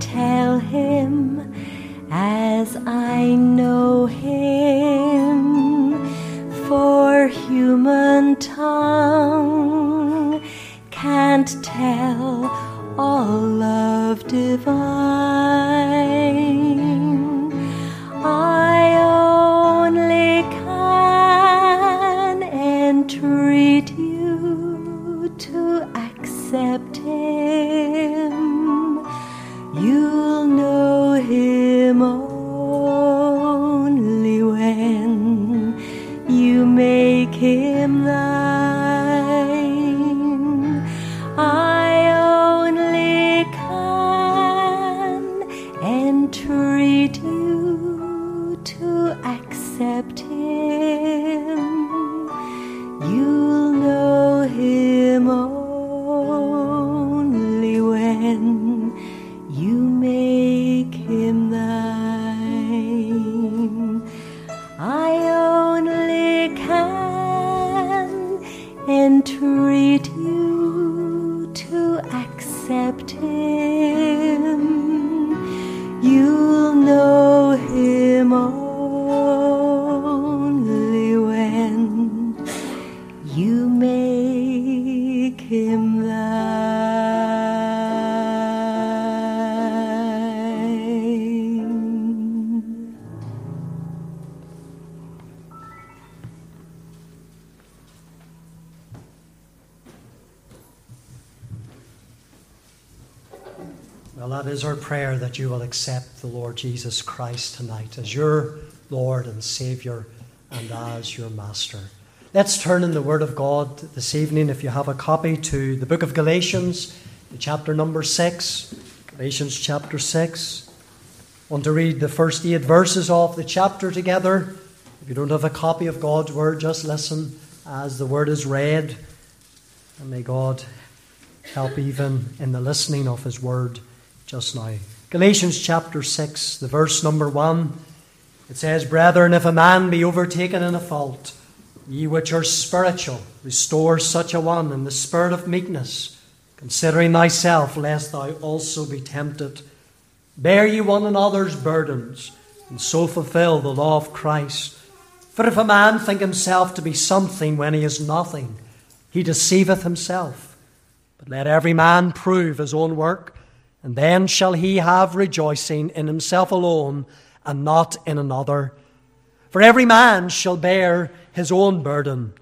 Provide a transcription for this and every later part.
tell him as I know make him thine. Well, that is our prayer that you will accept the Lord Jesus Christ tonight as your Lord and Savior and as your Master. Let's turn in the Word of God this evening, if you have a copy, to the book of Galatians, chapter number 6. Galatians chapter 6. I Want to read the first eight verses of the chapter together? If you don't have a copy of God's Word, just listen as the Word is read. And may God help even in the listening of His Word just now. Galatians chapter 6, the verse number 1. It says, Brethren, if a man be overtaken in a fault, Ye which are spiritual, restore such a one in the spirit of meekness, considering thyself, lest thou also be tempted. Bear ye one another's burdens, and so fulfill the law of Christ. For if a man think himself to be something when he is nothing, he deceiveth himself. But let every man prove his own work, and then shall he have rejoicing in himself alone, and not in another. For every man shall bear his own burden.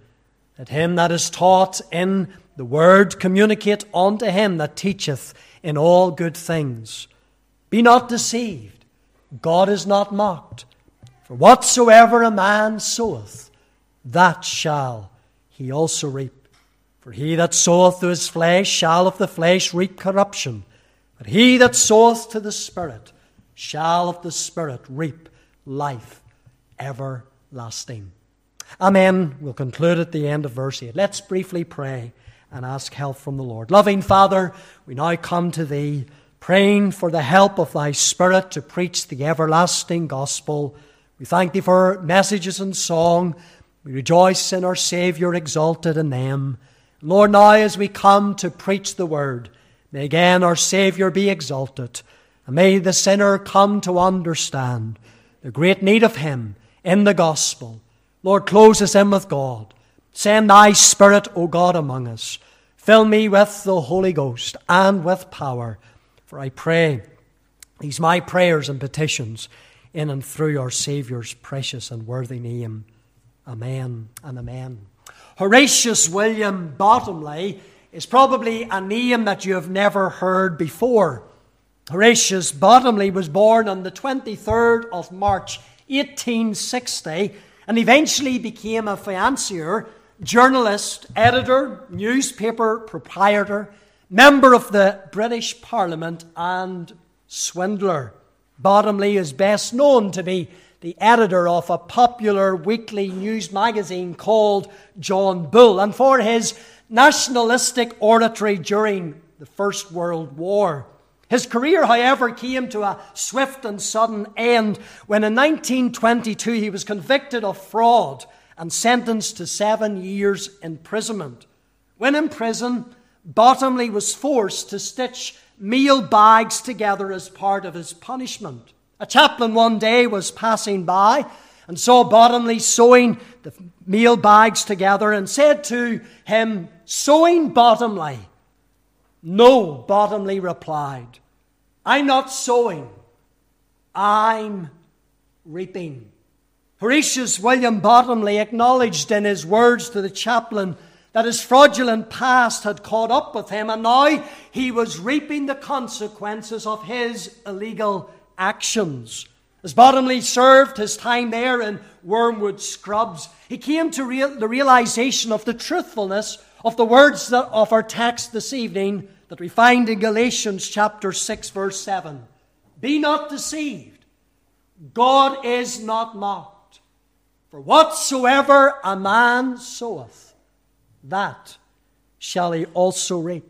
Let him that is taught in the word communicate unto him that teacheth in all good things. Be not deceived. God is not mocked. For whatsoever a man soweth, that shall he also reap. For he that soweth to his flesh shall of the flesh reap corruption. But he that soweth to the Spirit shall of the Spirit reap life everlasting. Amen. We'll conclude at the end of verse 8. Let's briefly pray and ask help from the Lord. Loving Father, we now come to Thee, praying for the help of Thy Spirit to preach the everlasting gospel. We thank Thee for messages and song. We rejoice in our Saviour exalted in them. Lord, now as we come to preach the word, may again our Saviour be exalted, and may the sinner come to understand the great need of Him in the gospel Lord, close us in with God. Send thy Spirit, O God, among us. Fill me with the Holy Ghost and with power. For I pray these my prayers and petitions in and through our Saviour's precious and worthy name. Amen and amen. Horatius William Bottomley is probably a name that you have never heard before. Horatius Bottomley was born on the 23rd of March, 1860 and eventually became a financier, journalist, editor, newspaper proprietor, member of the British Parliament, and swindler. Bottomley is best known to be the editor of a popular weekly news magazine called John Bull, and for his nationalistic oratory during the First World War. His career, however, came to a swift and sudden end when in 1922 he was convicted of fraud and sentenced to seven years' imprisonment. When in prison, Bottomley was forced to stitch meal bags together as part of his punishment. A chaplain one day was passing by and saw Bottomley sewing the meal bags together and said to him, Sewing Bottomley? No, Bottomley replied. I'm not sowing, I'm reaping. Horatius William Bottomley acknowledged in his words to the chaplain that his fraudulent past had caught up with him, and now he was reaping the consequences of his illegal actions. As Bottomley served his time there in Wormwood Scrubs, he came to real, the realization of the truthfulness of the words that, of our text this evening that we find in Galatians chapter 6, verse 7. Be not deceived. God is not mocked. For whatsoever a man soweth, that shall he also reap.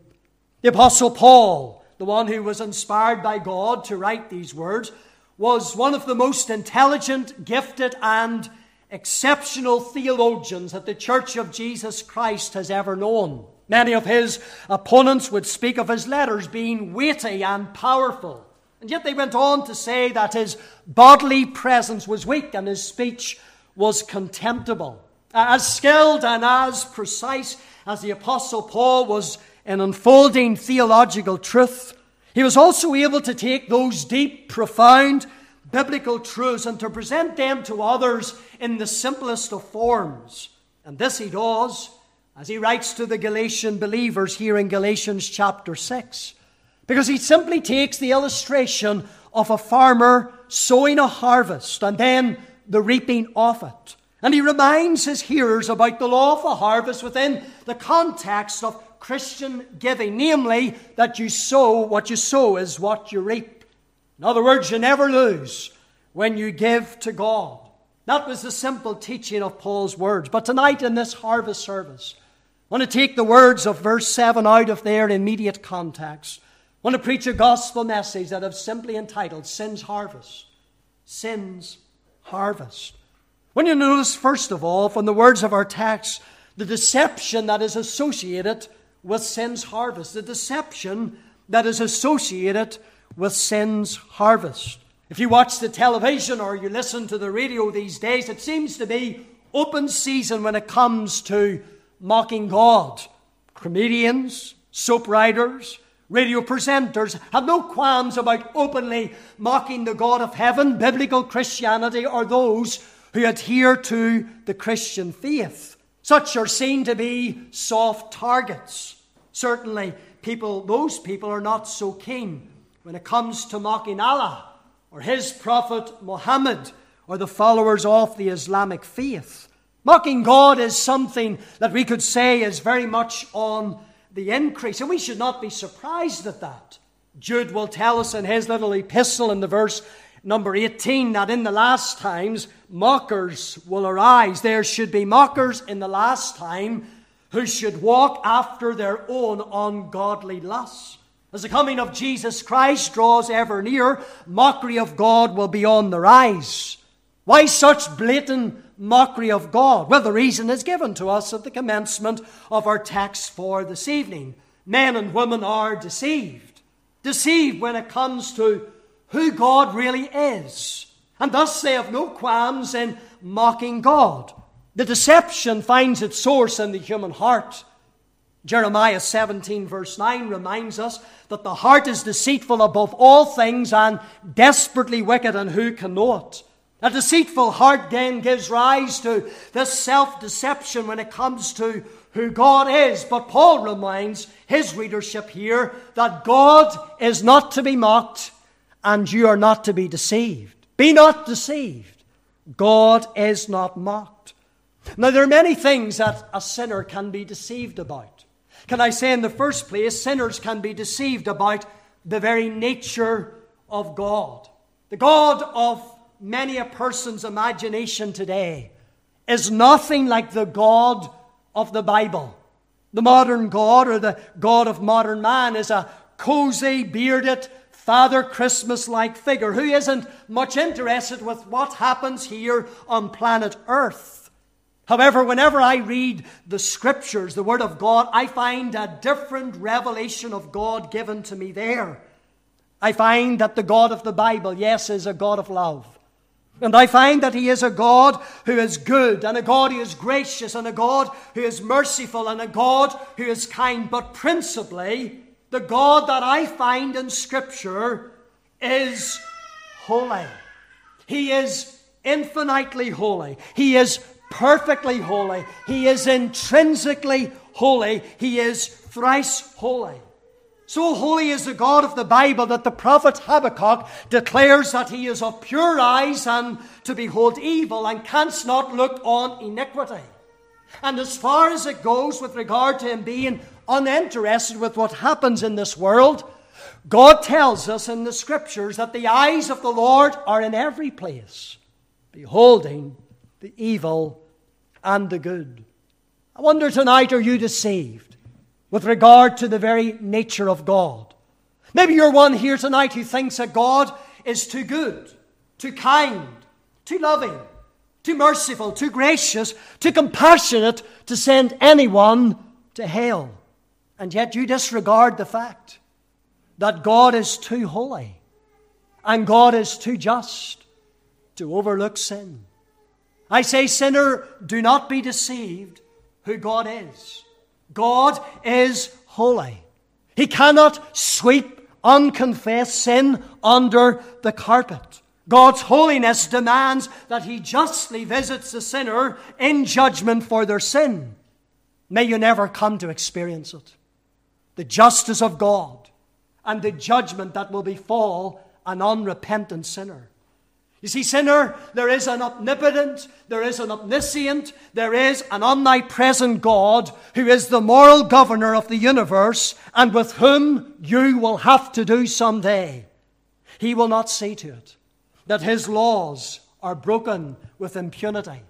The Apostle Paul, the one who was inspired by God to write these words, was one of the most intelligent, gifted, and exceptional theologians that the Church of Jesus Christ has ever known. Many of his opponents would speak of his letters being weighty and powerful. And yet they went on to say that his bodily presence was weak and his speech was contemptible. As skilled and as precise as the Apostle Paul was in unfolding theological truth, he was also able to take those deep, profound biblical truths and to present them to others in the simplest of forms. And this he does as he writes to the Galatian believers here in Galatians chapter 6. Because he simply takes the illustration of a farmer sowing a harvest and then the reaping of it. And he reminds his hearers about the law of the harvest within the context of Christian giving, namely, that you sow what you sow is what you reap. In other words, you never lose when you give to God. That was the simple teaching of Paul's words. But tonight in this harvest service, I want to take the words of verse 7 out of their immediate context. I want to preach a gospel message that I've simply entitled Sin's Harvest. Sin's Harvest. When you notice, first of all, from the words of our text, the deception that is associated with sin's harvest, the deception that is associated with sin's harvest. If you watch the television or you listen to the radio these days, it seems to be open season when it comes to mocking God. Comedians, soap writers, radio presenters have no qualms about openly mocking the God of heaven, biblical Christianity, or those who adhere to the Christian faith. Such are seen to be soft targets. Certainly, people, those people are not so keen when it comes to mocking Allah or his prophet Muhammad or the followers of the Islamic faith. Mocking God is something that we could say is very much on the increase, and we should not be surprised at that. Jude will tell us in his little epistle in the verse number 18 that in the last times mockers will arise. There should be mockers in the last time who should walk after their own ungodly lusts. As the coming of Jesus Christ draws ever near, mockery of God will be on the rise. Why such blatant mockery of God? Well, the reason is given to us at the commencement of our text for this evening. Men and women are deceived. Deceived when it comes to who God really is. And thus they have no qualms in mocking God. The deception finds its source in the human heart. Jeremiah 17, verse 9, reminds us that the heart is deceitful above all things and desperately wicked, and who can know it? A deceitful heart then gives rise to this self deception when it comes to who God is. But Paul reminds his readership here that God is not to be mocked and you are not to be deceived. Be not deceived. God is not mocked. Now, there are many things that a sinner can be deceived about. Can I say, in the first place, sinners can be deceived about the very nature of God. The God of many a person's imagination today is nothing like the God of the Bible. The modern God or the God of modern man is a cozy, bearded, Father Christmas like figure who isn't much interested with what happens here on planet Earth. However, whenever I read the scriptures, the Word of God, I find a different revelation of God given to me there. I find that the God of the Bible, yes, is a God of love. And I find that He is a God who is good, and a God who is gracious, and a God who is merciful, and a God who is kind. But principally, the God that I find in Scripture is holy. He is infinitely holy. He is perfectly holy. He is intrinsically holy. He is thrice holy. So holy is the God of the Bible that the prophet Habakkuk declares that he is of pure eyes and to behold evil and canst not look on iniquity. And as far as it goes with regard to him being uninterested with what happens in this world, God tells us in the scriptures that the eyes of the Lord are in every place, beholding the evil and the good. I wonder tonight, are you deceived with regard to the very nature of God? Maybe you're one here tonight who thinks that God is too good, too kind, too loving, too merciful, too gracious, too compassionate to send anyone to hell. And yet you disregard the fact that God is too holy and God is too just to overlook sin. I say, sinner, do not be deceived who God is. God is holy. He cannot sweep unconfessed sin under the carpet. God's holiness demands that He justly visits the sinner in judgment for their sin. May you never come to experience it the justice of God, and the judgment that will befall an unrepentant sinner. You see, sinner, there is an omnipotent, there is an omniscient, there is an omnipresent God who is the moral governor of the universe and with whom you will have to do someday. He will not see to it that his laws are broken with impunity,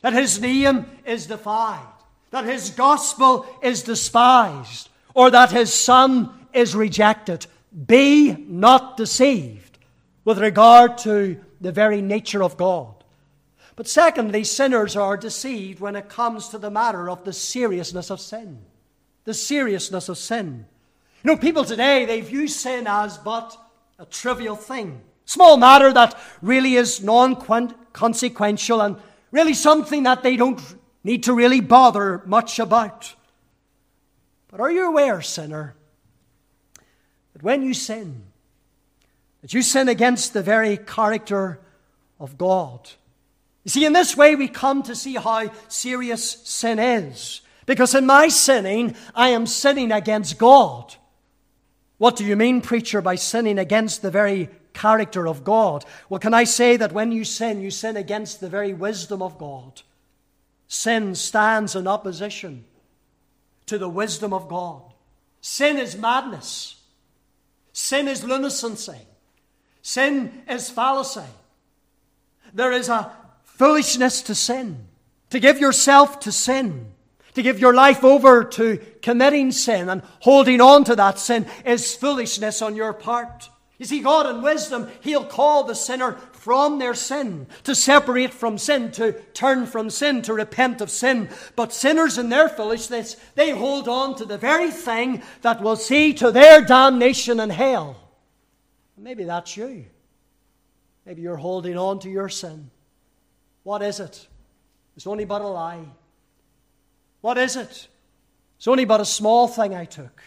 that his name is defied, that his gospel is despised, or that his son is rejected. Be not deceived with regard to the very nature of God. But secondly, sinners are deceived when it comes to the matter of the seriousness of sin. The seriousness of sin. You know, people today, they view sin as but a trivial thing. Small matter that really is non consequential and really something that they don't need to really bother much about. But are you aware, sinner, that when you sin, that you sin against the very character of God? You see, in this way, we come to see how serious sin is. Because in my sinning, I am sinning against God. What do you mean, preacher, by sinning against the very character of God? Well, can I say that when you sin, you sin against the very wisdom of God? Sin stands in opposition to the wisdom of God. Sin is madness. Sin is lunacy. Sin is fallacy. There is a foolishness to sin, to give yourself to sin. To give your life over to committing sin and holding on to that sin is foolishness on your part. You see, God in wisdom, He'll call the sinner from their sin, to separate from sin, to turn from sin, to repent of sin. But sinners in their foolishness, they hold on to the very thing that will see to their damnation in hell. Maybe that's you. Maybe you're holding on to your sin. What is it? It's only but a lie. What is it? It's only but a small thing I took.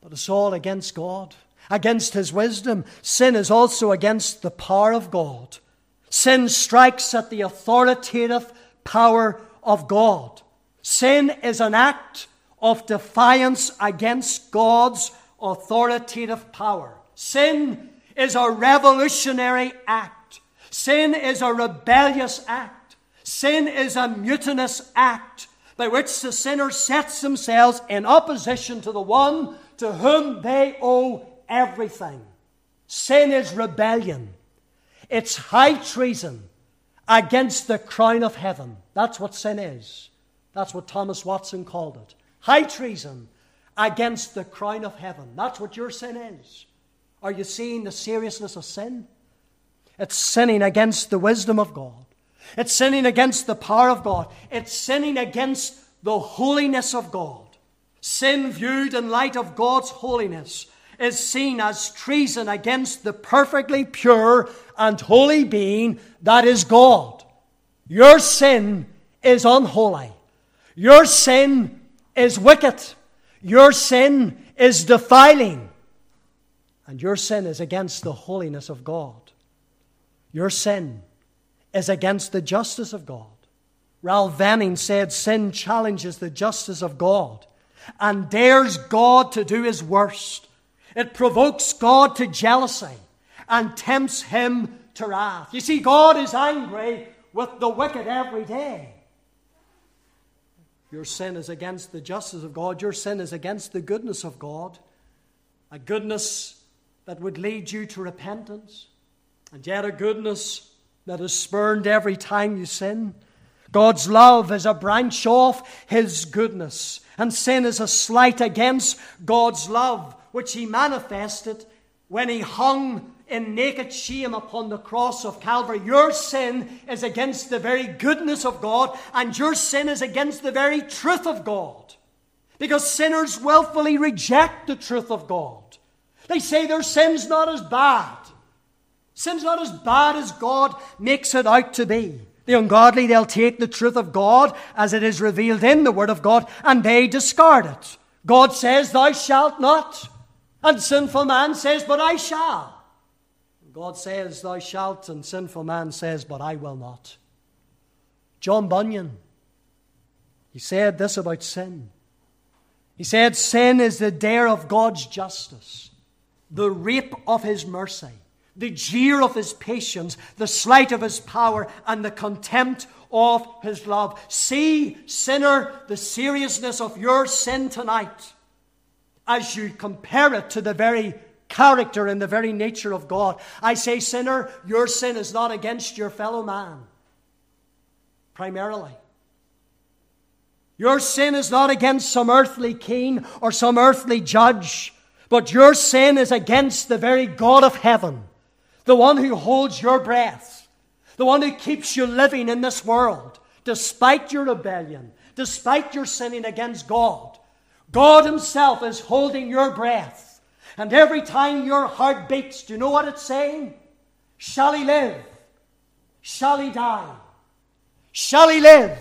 But it's all against God, against His wisdom. Sin is also against the power of God. Sin strikes at the authoritative power of God. Sin is an act of defiance against God's authoritative power. Sin is a revolutionary act. Sin is a rebellious act. Sin is a mutinous act by which the sinner sets themselves in opposition to the one to whom they owe everything. Sin is rebellion. It's high treason against the crown of heaven. That's what sin is. That's what Thomas Watson called it. High treason against the crown of heaven. That's what your sin is. Are you seeing the seriousness of sin? It's sinning against the wisdom of God. It's sinning against the power of God. It's sinning against the holiness of God. Sin viewed in light of God's holiness is seen as treason against the perfectly pure and holy being that is God. Your sin is unholy. Your sin is wicked. Your sin is defiling. And your sin is against the holiness of God. Your sin is against the justice of God. Ralph Venning said sin challenges the justice of God and dares God to do his worst. It provokes God to jealousy and tempts him to wrath. You see, God is angry with the wicked every day. Your sin is against the justice of God. Your sin is against the goodness of God. A goodness that would lead you to repentance. And yet a goodness that is spurned every time you sin. God's love is a branch off His goodness, and sin is a slight against God's love, which He manifested when He hung in naked shame upon the cross of Calvary. Your sin is against the very goodness of God, and your sin is against the very truth of God. Because sinners willfully reject the truth of God. They say their sin's not as bad. Sin's not as bad as God makes it out to be. The ungodly, they'll take the truth of God as it is revealed in the Word of God and they discard it. God says, Thou shalt not. And sinful man says, But I shall. God says, Thou shalt, and sinful man says, But I will not. John Bunyan, he said this about sin. He said, Sin is the dare of God's justice, the rape of his mercy the jeer of his patience, the slight of his power, and the contempt of his love. See, sinner, the seriousness of your sin tonight as you compare it to the very character and the very nature of God. I say, sinner, your sin is not against your fellow man, primarily. Your sin is not against some earthly king or some earthly judge, but your sin is against the very God of heaven the one who holds your breath, the one who keeps you living in this world, despite your rebellion, despite your sinning against God. God Himself is holding your breath. And every time your heart beats, do you know what it's saying? Shall He live? Shall He die? Shall He live?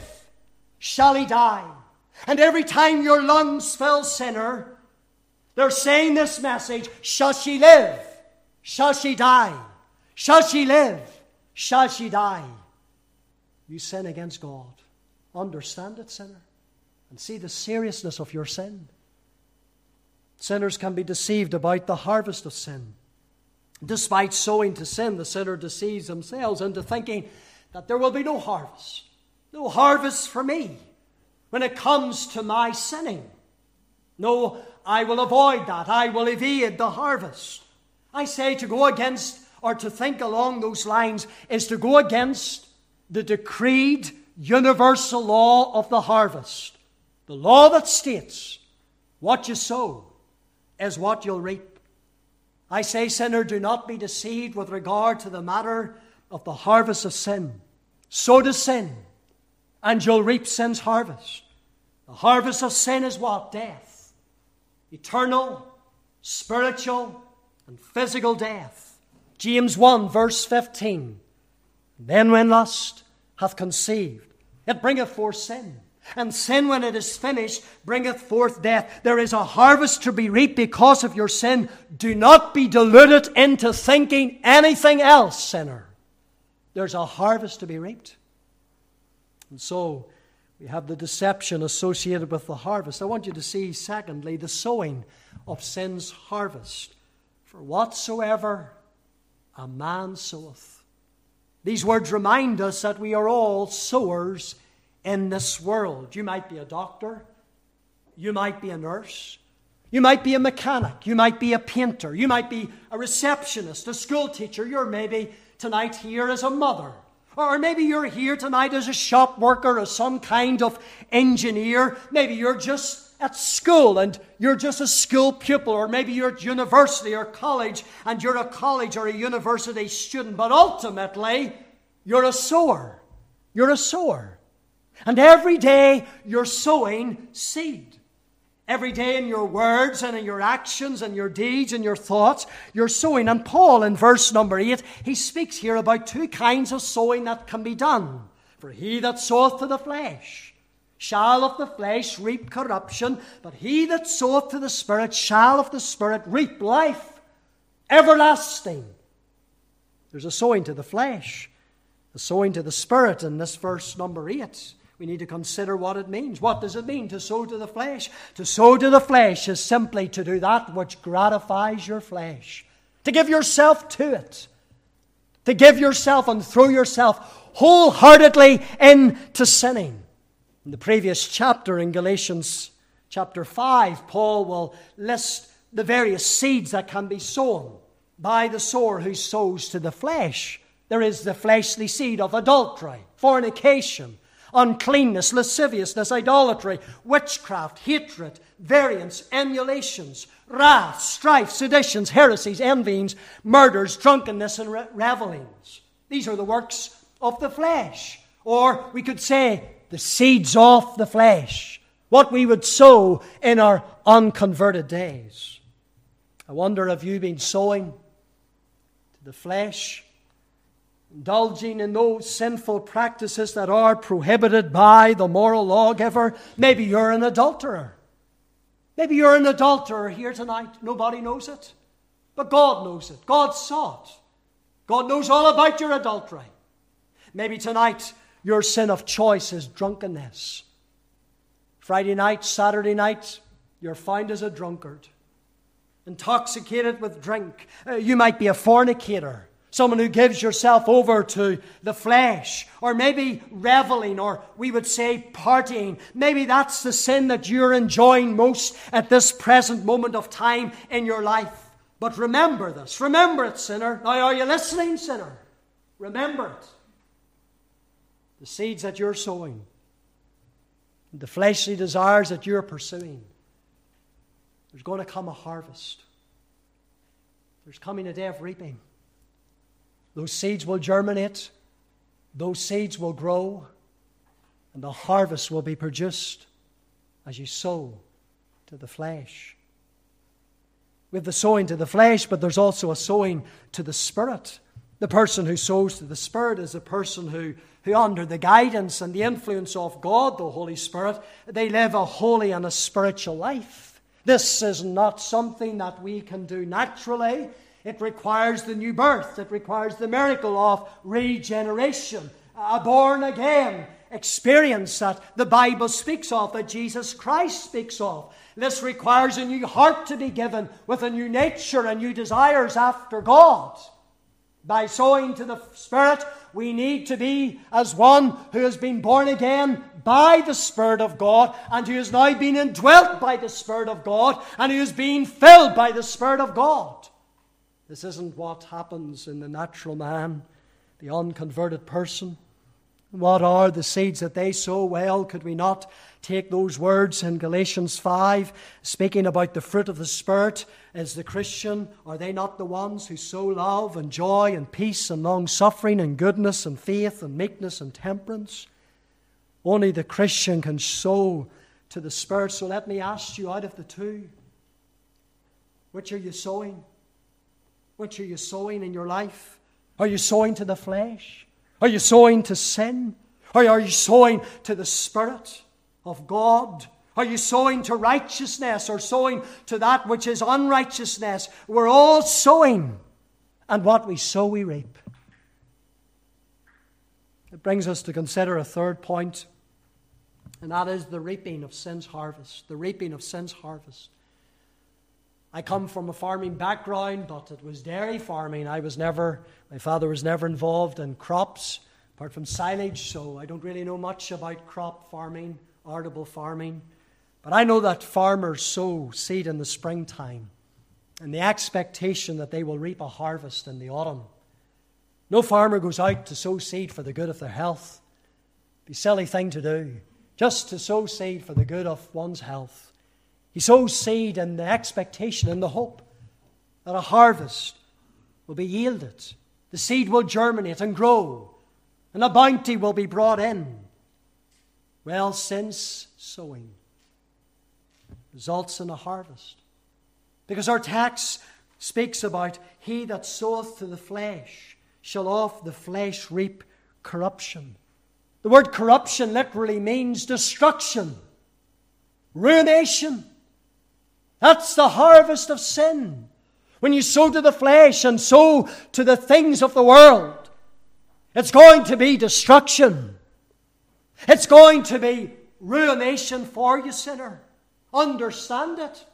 Shall He die? And every time your lungs fill, sinner, they're saying this message Shall she live? Shall she die? Shall she live? Shall she die? You sin against God. Understand it, sinner, and see the seriousness of your sin. Sinners can be deceived about the harvest of sin. Despite sowing to sin, the sinner deceives themselves into thinking that there will be no harvest, no harvest for me when it comes to my sinning. No, I will avoid that. I will evade the harvest. I say to go against or to think along those lines is to go against the decreed universal law of the harvest. The law that states what you sow is what you'll reap. I say, sinner, do not be deceived with regard to the matter of the harvest of sin. Sow to sin, and you'll reap sin's harvest. The harvest of sin is what? Death. Eternal, spiritual, and physical death. James 1, verse 15. Then when lust hath conceived, it bringeth forth sin. And sin, when it is finished, bringeth forth death. There is a harvest to be reaped because of your sin. Do not be deluded into thinking anything else, sinner. There's a harvest to be reaped. And so, we have the deception associated with the harvest. I want you to see, secondly, the sowing of sin's harvest. For whatsoever a man soweth. These words remind us that we are all sowers in this world. You might be a doctor, you might be a nurse, you might be a mechanic, you might be a painter, you might be a receptionist, a school teacher, you're maybe tonight here as a mother. Or maybe you're here tonight as a shop worker or some kind of engineer. Maybe you're just at school and you're just a school pupil, or maybe you're at university or college and you're a college or a university student, but ultimately you're a sower. You're a sower. And every day you're sowing seed. Every day in your words and in your actions and your deeds and your thoughts, you're sowing. And Paul, in verse number 8, he speaks here about two kinds of sowing that can be done. For he that soweth to the flesh shall of the flesh reap corruption, but he that soweth to the Spirit shall of the Spirit reap life everlasting. There's a sowing to the flesh, a sowing to the Spirit in this verse number 8 we need to consider what it means. What does it mean to sow to the flesh? To sow to the flesh is simply to do that which gratifies your flesh, to give yourself to it, to give yourself and throw yourself wholeheartedly into sinning. In the previous chapter in Galatians chapter 5, Paul will list the various seeds that can be sown by the sower who sows to the flesh. There is the fleshly seed of adultery, fornication, uncleanness, lasciviousness, idolatry, witchcraft, hatred, variance, emulations, wrath, strife, seditions, heresies, envyings, murders, drunkenness, and re- revelings. These are the works of the flesh. Or we could say the seeds of the flesh, what we would sow in our unconverted days. I wonder have you been sowing to the flesh indulging in those sinful practices that are prohibited by the moral lawgiver. Maybe you're an adulterer. Maybe you're an adulterer here tonight. Nobody knows it. But God knows it. God saw it. God knows all about your adultery. Maybe tonight your sin of choice is drunkenness. Friday night, Saturday night, you're found as a drunkard, intoxicated with drink. Uh, you might be a fornicator someone who gives yourself over to the flesh, or maybe reveling, or we would say partying. Maybe that's the sin that you're enjoying most at this present moment of time in your life. But remember this. Remember it, sinner. Now, are you listening, sinner? Remember it. The seeds that you're sowing, the fleshly desires that you're pursuing, there's going to come a harvest. There's coming a day of reaping. Those seeds will germinate. those seeds will grow and the harvest will be produced as you sow to the flesh. We have the sowing to the flesh, but there's also a sowing to the spirit. The person who sows to the Spirit is a person who, who, under the guidance and the influence of God, the Holy Spirit, they live a holy and a spiritual life. This is not something that we can do naturally. It requires the new birth, it requires the miracle of regeneration, a born again experience that the Bible speaks of, that Jesus Christ speaks of. This requires a new heart to be given with a new nature and new desires after God. By sowing to the Spirit, we need to be as one who has been born again by the Spirit of God and who has now been indwelt by the Spirit of God and who is being filled by the Spirit of God. This isn't what happens in the natural man, the unconverted person. What are the seeds that they sow? Well, could we not take those words in Galatians 5, speaking about the fruit of the Spirit as the Christian? Are they not the ones who sow love and joy and peace and long suffering and goodness and faith and meekness and temperance? Only the Christian can sow to the Spirit. So let me ask you out of the two, which are you sowing? Which are you sowing in your life? Are you sowing to the flesh? Are you sowing to sin? Or are you sowing to the Spirit of God? Are you sowing to righteousness or sowing to that which is unrighteousness? We're all sowing, and what we sow, we reap. It brings us to consider a third point, and that is the reaping of sin's harvest. The reaping of sin's harvest. I come from a farming background, but it was dairy farming. I was never, my father was never involved in crops, apart from silage, so I don't really know much about crop farming, arable farming. But I know that farmers sow seed in the springtime and the expectation that they will reap a harvest in the autumn. No farmer goes out to sow seed for the good of their health. It'd be a silly thing to do, just to sow seed for the good of one's health. He sows seed in the expectation and the hope that a harvest will be yielded. The seed will germinate and grow, and a bounty will be brought in. Well, since sowing results in a harvest. Because our text speaks about he that soweth to the flesh shall of the flesh reap corruption. The word corruption literally means destruction, ruination, that's the harvest of sin. When you sow to the flesh and sow to the things of the world, it's going to be destruction. It's going to be ruination for you, sinner. Understand it.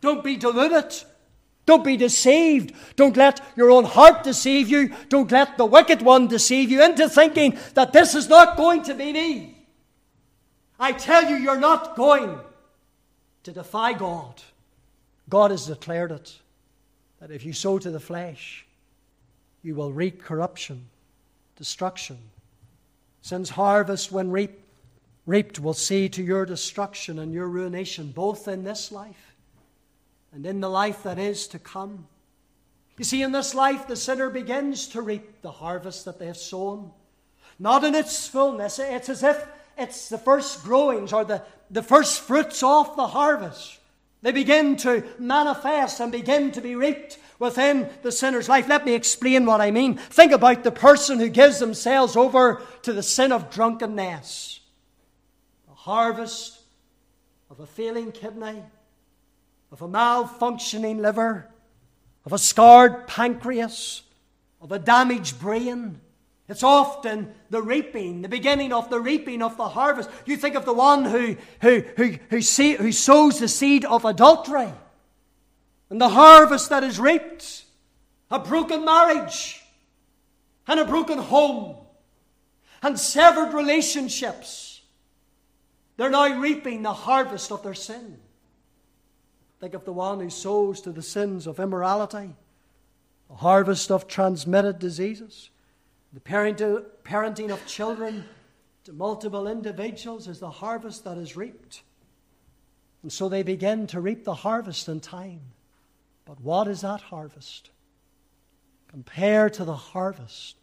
Don't be deluded. Don't be deceived. Don't let your own heart deceive you. Don't let the wicked one deceive you into thinking that this is not going to be me. I tell you, you're not going to defy God. God has declared it that if you sow to the flesh, you will reap corruption, destruction. Since harvest, when reap, reaped, will see to your destruction and your ruination, both in this life and in the life that is to come. You see, in this life, the sinner begins to reap the harvest that they have sown. Not in its fullness, it's as if it's the first growings or the, the first fruits of the harvest. They begin to manifest and begin to be reaped within the sinner's life. Let me explain what I mean. Think about the person who gives themselves over to the sin of drunkenness. A harvest of a failing kidney, of a malfunctioning liver, of a scarred pancreas, of a damaged brain, it's often the reaping, the beginning of the reaping of the harvest. You think of the one who, who, who, who, see, who sows the seed of adultery and the harvest that is reaped a broken marriage and a broken home and severed relationships. They're now reaping the harvest of their sin. Think of the one who sows to the sins of immorality, a harvest of transmitted diseases the parenting of children to multiple individuals is the harvest that is reaped. And so they begin to reap the harvest in time. But what is that harvest? Compared to the harvest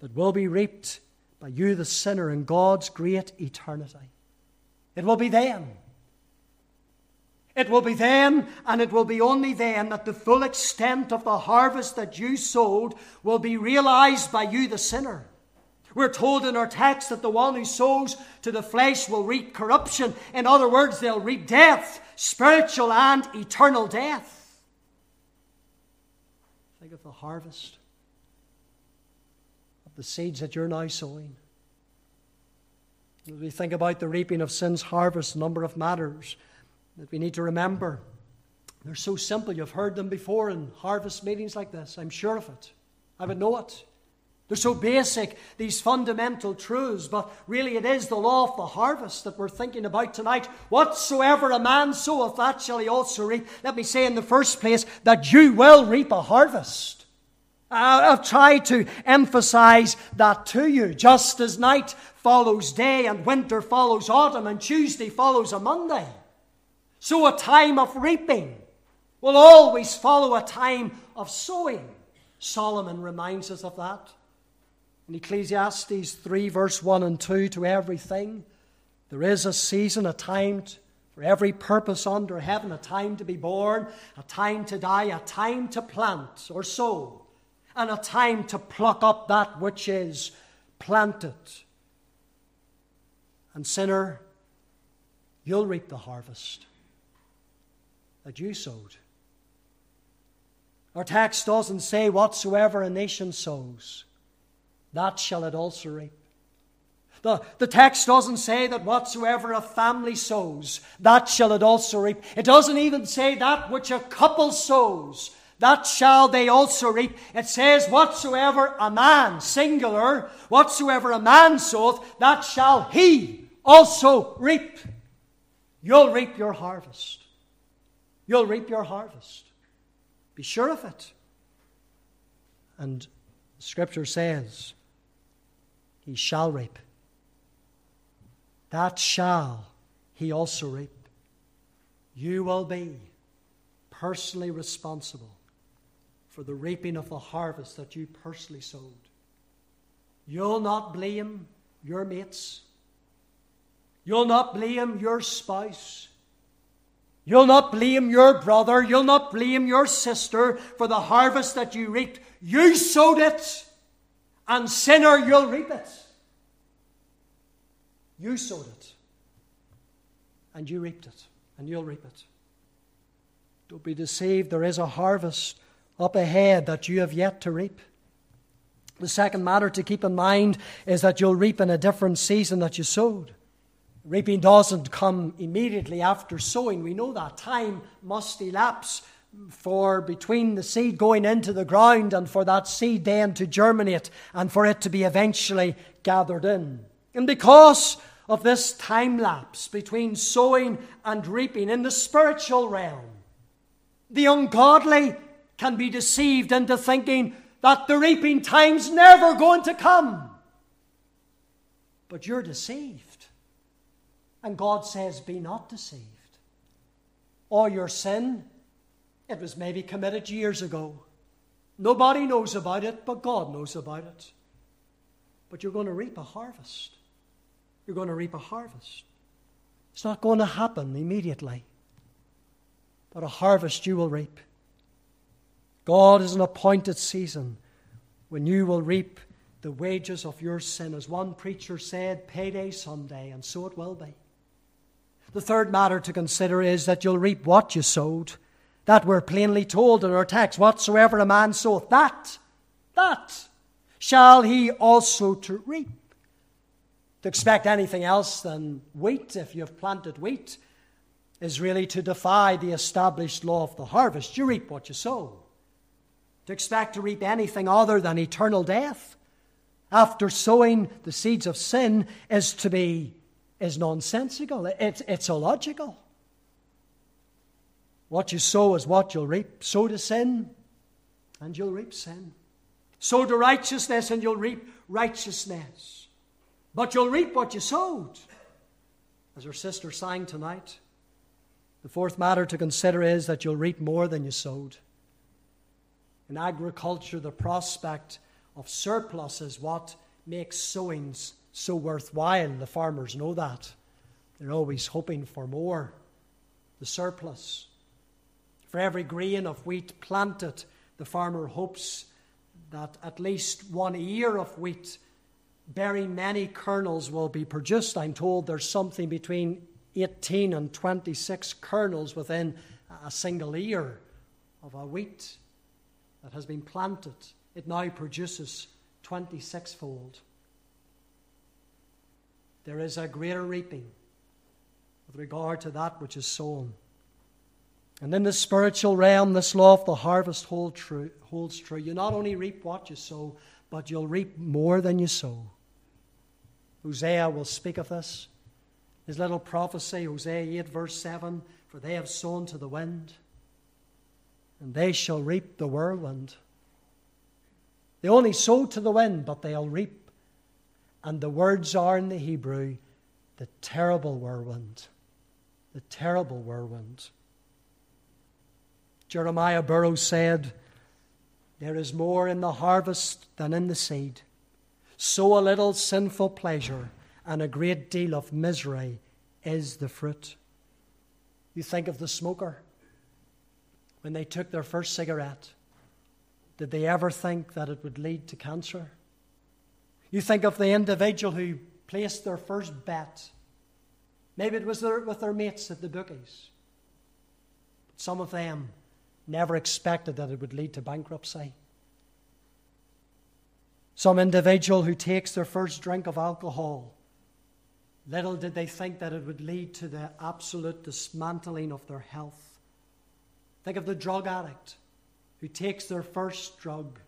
that will be reaped by you, the sinner, in God's great eternity. It will be then. It will be then, and it will be only then, that the full extent of the harvest that you sowed will be realized by you, the sinner. We're told in our text that the one who sows to the flesh will reap corruption. In other words, they'll reap death, spiritual and eternal death. Think of the harvest of the seeds that you're now sowing. As we think about the reaping of sin's harvest, a number of matters that we need to remember. They're so simple. You've heard them before in harvest meetings like this. I'm sure of it. I would know it. They're so basic, these fundamental truths, but really it is the law of the harvest that we're thinking about tonight. Whatsoever a man soweth, that shall he also reap. Let me say in the first place that you will reap a harvest. Uh, I've tried to emphasize that to you, just as night follows day and winter follows autumn and Tuesday follows a Monday. So a time of reaping will always follow a time of sowing. Solomon reminds us of that. In Ecclesiastes 3, verse 1 and 2, to everything, there is a season, a time for every purpose under heaven, a time to be born, a time to die, a time to plant or sow, and a time to pluck up that which is planted. And, sinner, you'll reap the harvest that you sowed. Our text doesn't say, Whatsoever a nation sows that shall it also reap. The, the text doesn't say that whatsoever a family sows, that shall it also reap. It doesn't even say that which a couple sows, that shall they also reap. It says, whatsoever a man, singular, whatsoever a man soweth, that shall he also reap. You'll reap your harvest. You'll reap your harvest. Be sure of it. And Scripture says, he shall reap. That shall he also reap. You will be personally responsible for the reaping of the harvest that you personally sowed. You'll not blame your mates. You'll not blame your spouse. You'll not blame your brother. You'll not blame your sister for the harvest that you reaped. You sowed it. And sinner, you'll reap it. You sowed it. And you reaped it. And you'll reap it. Don't be deceived. There is a harvest up ahead that you have yet to reap. The second matter to keep in mind is that you'll reap in a different season that you sowed. Reaping doesn't come immediately after sowing. We know that. Time must elapse for between the seed going into the ground and for that seed then to germinate and for it to be eventually gathered in. And because of this time lapse between sowing and reaping in the spiritual realm, the ungodly can be deceived into thinking that the reaping time's never going to come. But you're deceived. And God says, Be not deceived. Or your sin it was maybe committed years ago. Nobody knows about it, but God knows about it. But you're going to reap a harvest. You're going to reap a harvest. It's not going to happen immediately, but a harvest you will reap. God is an appointed season when you will reap the wages of your sin. As one preacher said, payday someday, and so it will be. The third matter to consider is that you'll reap what you sowed that we're plainly told in our text whatsoever a man soweth, that, that shall he also to reap. To expect anything else than wheat, if you have planted wheat, is really to defy the established law of the harvest. You reap what you sow. To expect to reap anything other than eternal death after sowing the seeds of sin is to be is nonsensical. It's, it's illogical. What you sow is what you'll reap. Sow to sin, and you'll reap sin. Sow to righteousness, and you'll reap righteousness. But you'll reap what you sowed. As our sister sang tonight, the fourth matter to consider is that you'll reap more than you sowed. In agriculture, the prospect of surplus is what makes sowing so worthwhile. The farmers know that. They're always hoping for more, the surplus. For every grain of wheat planted, the farmer hopes that at least one ear of wheat bearing many kernels will be produced. I'm told there's something between 18 and 26 kernels within a single ear of a wheat that has been planted. It now produces 26 fold. There is a greater reaping with regard to that which is sown. And in the spiritual realm, this law of the harvest hold true, holds true. You not only reap what you sow, but you'll reap more than you sow. Hosea will speak of this. His little prophecy, Hosea 8, verse 7 For they have sown to the wind, and they shall reap the whirlwind. They only sow to the wind, but they'll reap. And the words are in the Hebrew the terrible whirlwind. The terrible whirlwind. Jeremiah Burroughs said, There is more in the harvest than in the seed. Sow a little sinful pleasure, and a great deal of misery is the fruit. You think of the smoker when they took their first cigarette. Did they ever think that it would lead to cancer? You think of the individual who placed their first bet. Maybe it was their, with their mates at the bookies. But Some of them never expected that it would lead to bankruptcy. Some individual who takes their first drink of alcohol, little did they think that it would lead to the absolute dismantling of their health. Think of the drug addict who takes their first drug,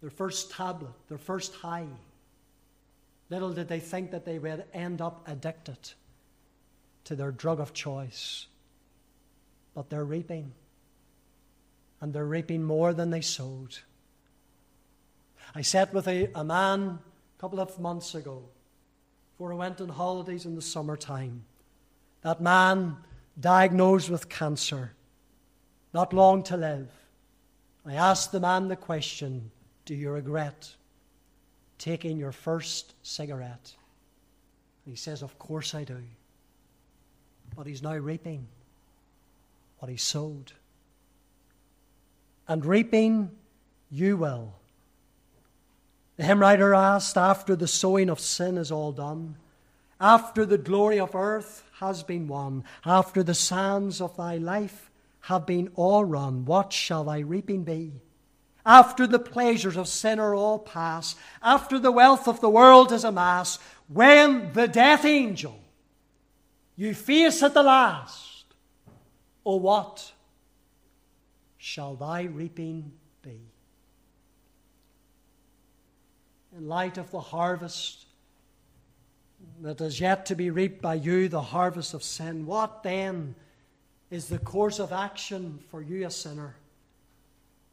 their first tablet, their first high. Little did they think that they would end up addicted to their drug of choice. But they're reaping, and they're reaping more than they sowed. I sat with a, a man a couple of months ago before I went on holidays in the summertime. That man diagnosed with cancer, not long to live. I asked the man the question Do you regret taking your first cigarette? And he says, Of course I do. But he's now reaping what he sowed. And reaping you will the hymn writer asked, after the sowing of sin is all done, after the glory of earth has been won, after the sands of thy life have been all run, what shall thy reaping be? After the pleasures of sin are all past, after the wealth of the world is amassed, when the death angel you face at the last, oh, what shall thy reaping be? in light of the harvest that is yet to be reaped by you, the harvest of sin, what then is the course of action for you, a sinner,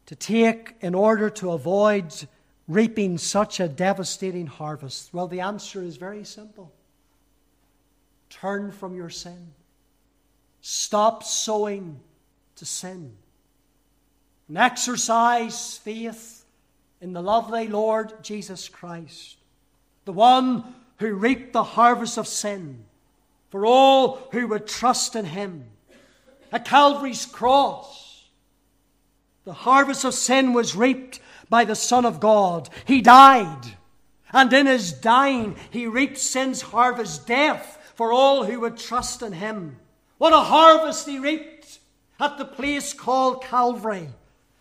to take in order to avoid reaping such a devastating harvest? Well, the answer is very simple turn from your sin, stop sowing to sin, and exercise faith in the lovely Lord Jesus Christ, the one who reaped the harvest of sin for all who would trust in him. At Calvary's cross, the harvest of sin was reaped by the Son of God. He died, and in his dying, he reaped sin's harvest, death, for all who would trust in him. What a harvest he reaped at the place called Calvary.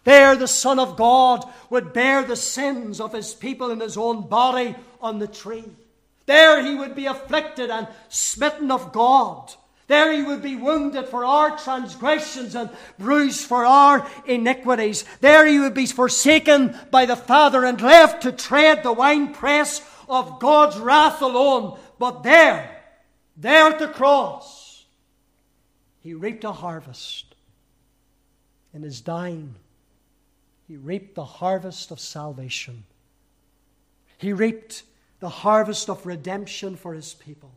There, the Son of God would bear the sins of his people in his own body on the tree. There, he would be afflicted and smitten of God. There, he would be wounded for our transgressions and bruised for our iniquities. There, he would be forsaken by the Father and left to tread the winepress of God's wrath alone. But there, there at the cross, he reaped a harvest in his dying he reaped the harvest of salvation. He reaped the harvest of redemption for his people,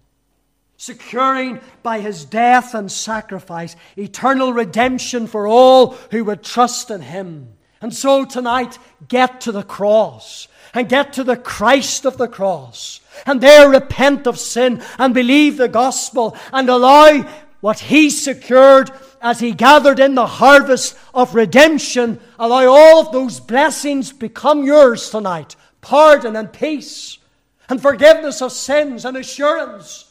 securing by his death and sacrifice eternal redemption for all who would trust in him. And so tonight, get to the cross. and get to the Christ of the cross and there repent of sin and believe the gospel and allow what he secured as he gathered in the harvest of redemption, allow all of those blessings become yours tonight. Pardon and peace and forgiveness of sins and assurance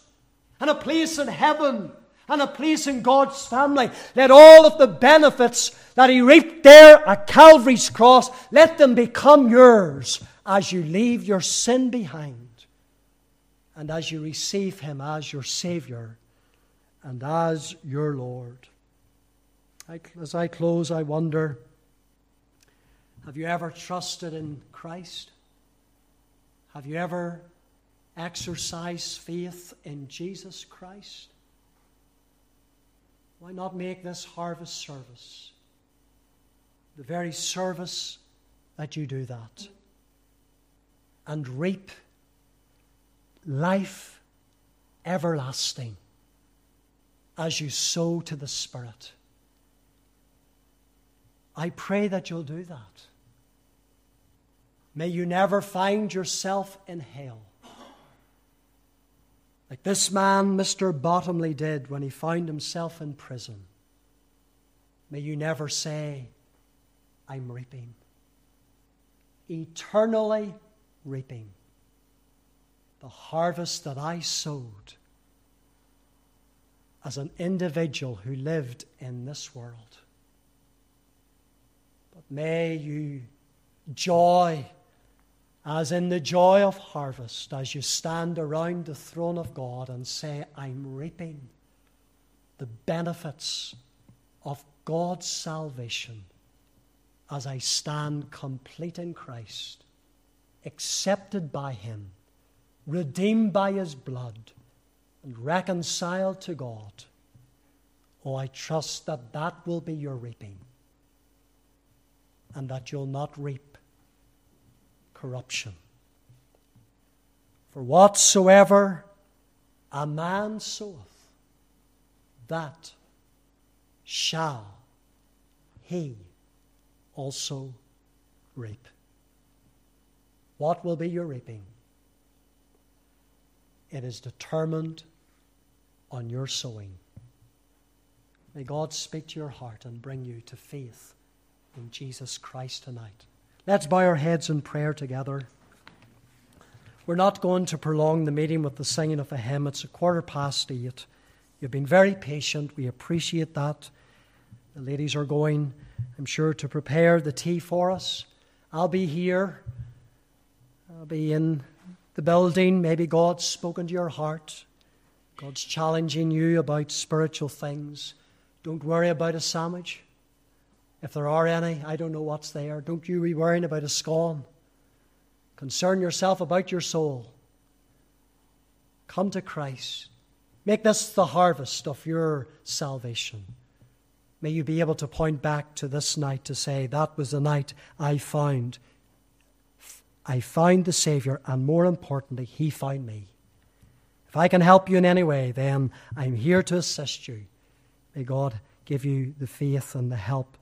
and a place in heaven and a place in God's family. Let all of the benefits that He reaped there at Calvary's cross, let them become yours as you leave your sin behind and as you receive Him as your Savior and as your Lord. as I close, I wonder have you ever trusted in Christ? Have you ever exercised faith in Jesus Christ? Why not make this harvest service the very service that you do that and reap life everlasting as you sow to the Spirit? I pray that you'll do that. May you never find yourself in hell. Like this man, Mr. Bottomley, did when he found himself in prison. May you never say, I'm reaping. Eternally reaping the harvest that I sowed as an individual who lived in this world. But may you joy as in the joy of harvest, as you stand around the throne of God and say, I'm reaping the benefits of God's salvation as I stand complete in Christ, accepted by Him, redeemed by His blood, and reconciled to God. Oh, I trust that that will be your reaping and that you'll not reap corruption. For whatsoever a man soweth, that shall he also reap. What will be your reaping? It is determined on your sowing. May God speak to your heart and bring you to faith in Jesus Christ tonight. Let's bow our heads in prayer together. We're not going to prolong the meeting with the singing of a hymn. It's a quarter past eight. You've been very patient. We appreciate that. The ladies are going, I'm sure, to prepare the tea for us. I'll be here. I'll be in the building. Maybe God's spoken to your heart. God's challenging you about spiritual things. Don't worry about a sandwich. If there are any, I don't know what's there. Don't you be worrying about a scone. Concern yourself about your soul. Come to Christ. Make this the harvest of your salvation. May you be able to point back to this night to say, That was the night I found. I found the Savior, and more importantly, He found me. If I can help you in any way, then I'm here to assist you. May God give you the faith and the help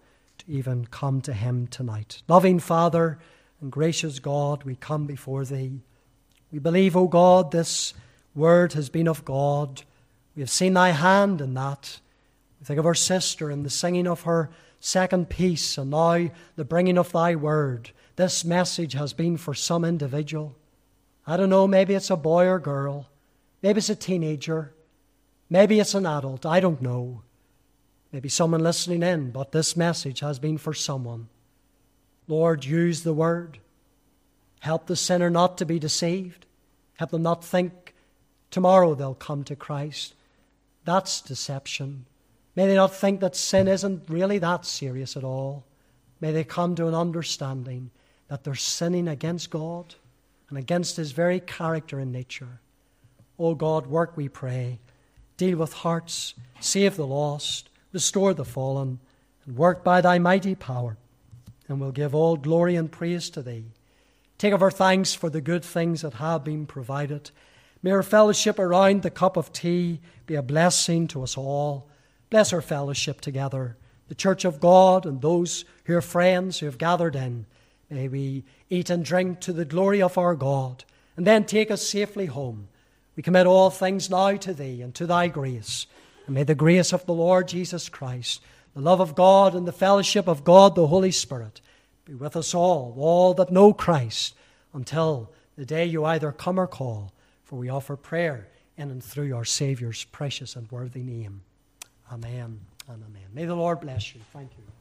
even come to Him tonight. Loving Father and gracious God, we come before Thee. We believe, O God, this word has been of God. We have seen Thy hand in that. We think of our sister and the singing of her second piece, and now the bringing of Thy word. This message has been for some individual. I don't know, maybe it's a boy or girl. Maybe it's a teenager. Maybe it's an adult. I don't know. Maybe someone listening in, but this message has been for someone. Lord, use the word. Help the sinner not to be deceived. Help them not think tomorrow they'll come to Christ. That's deception. May they not think that sin isn't really that serious at all. May they come to an understanding that they're sinning against God and against His very character and nature. O God, work, we pray. Deal with hearts, save the lost, restore the fallen, and work by thy mighty power, and we'll give all glory and praise to thee. Take of our thanks for the good things that have been provided. May our fellowship around the cup of tea be a blessing to us all. Bless our fellowship together, the church of God and those who are friends who have gathered in. May May we eat and drink to the glory of our God, and then take us safely home. We commit all things now to Thee and to Thy grace. And may the grace of the Lord Jesus Christ, the love of God, and the fellowship of God the Holy Spirit be with us all, all that know Christ, until the day you either come or call, for we offer prayer in and through our Saviour's precious and worthy name. Amen and amen. May the Lord bless you. Thank you.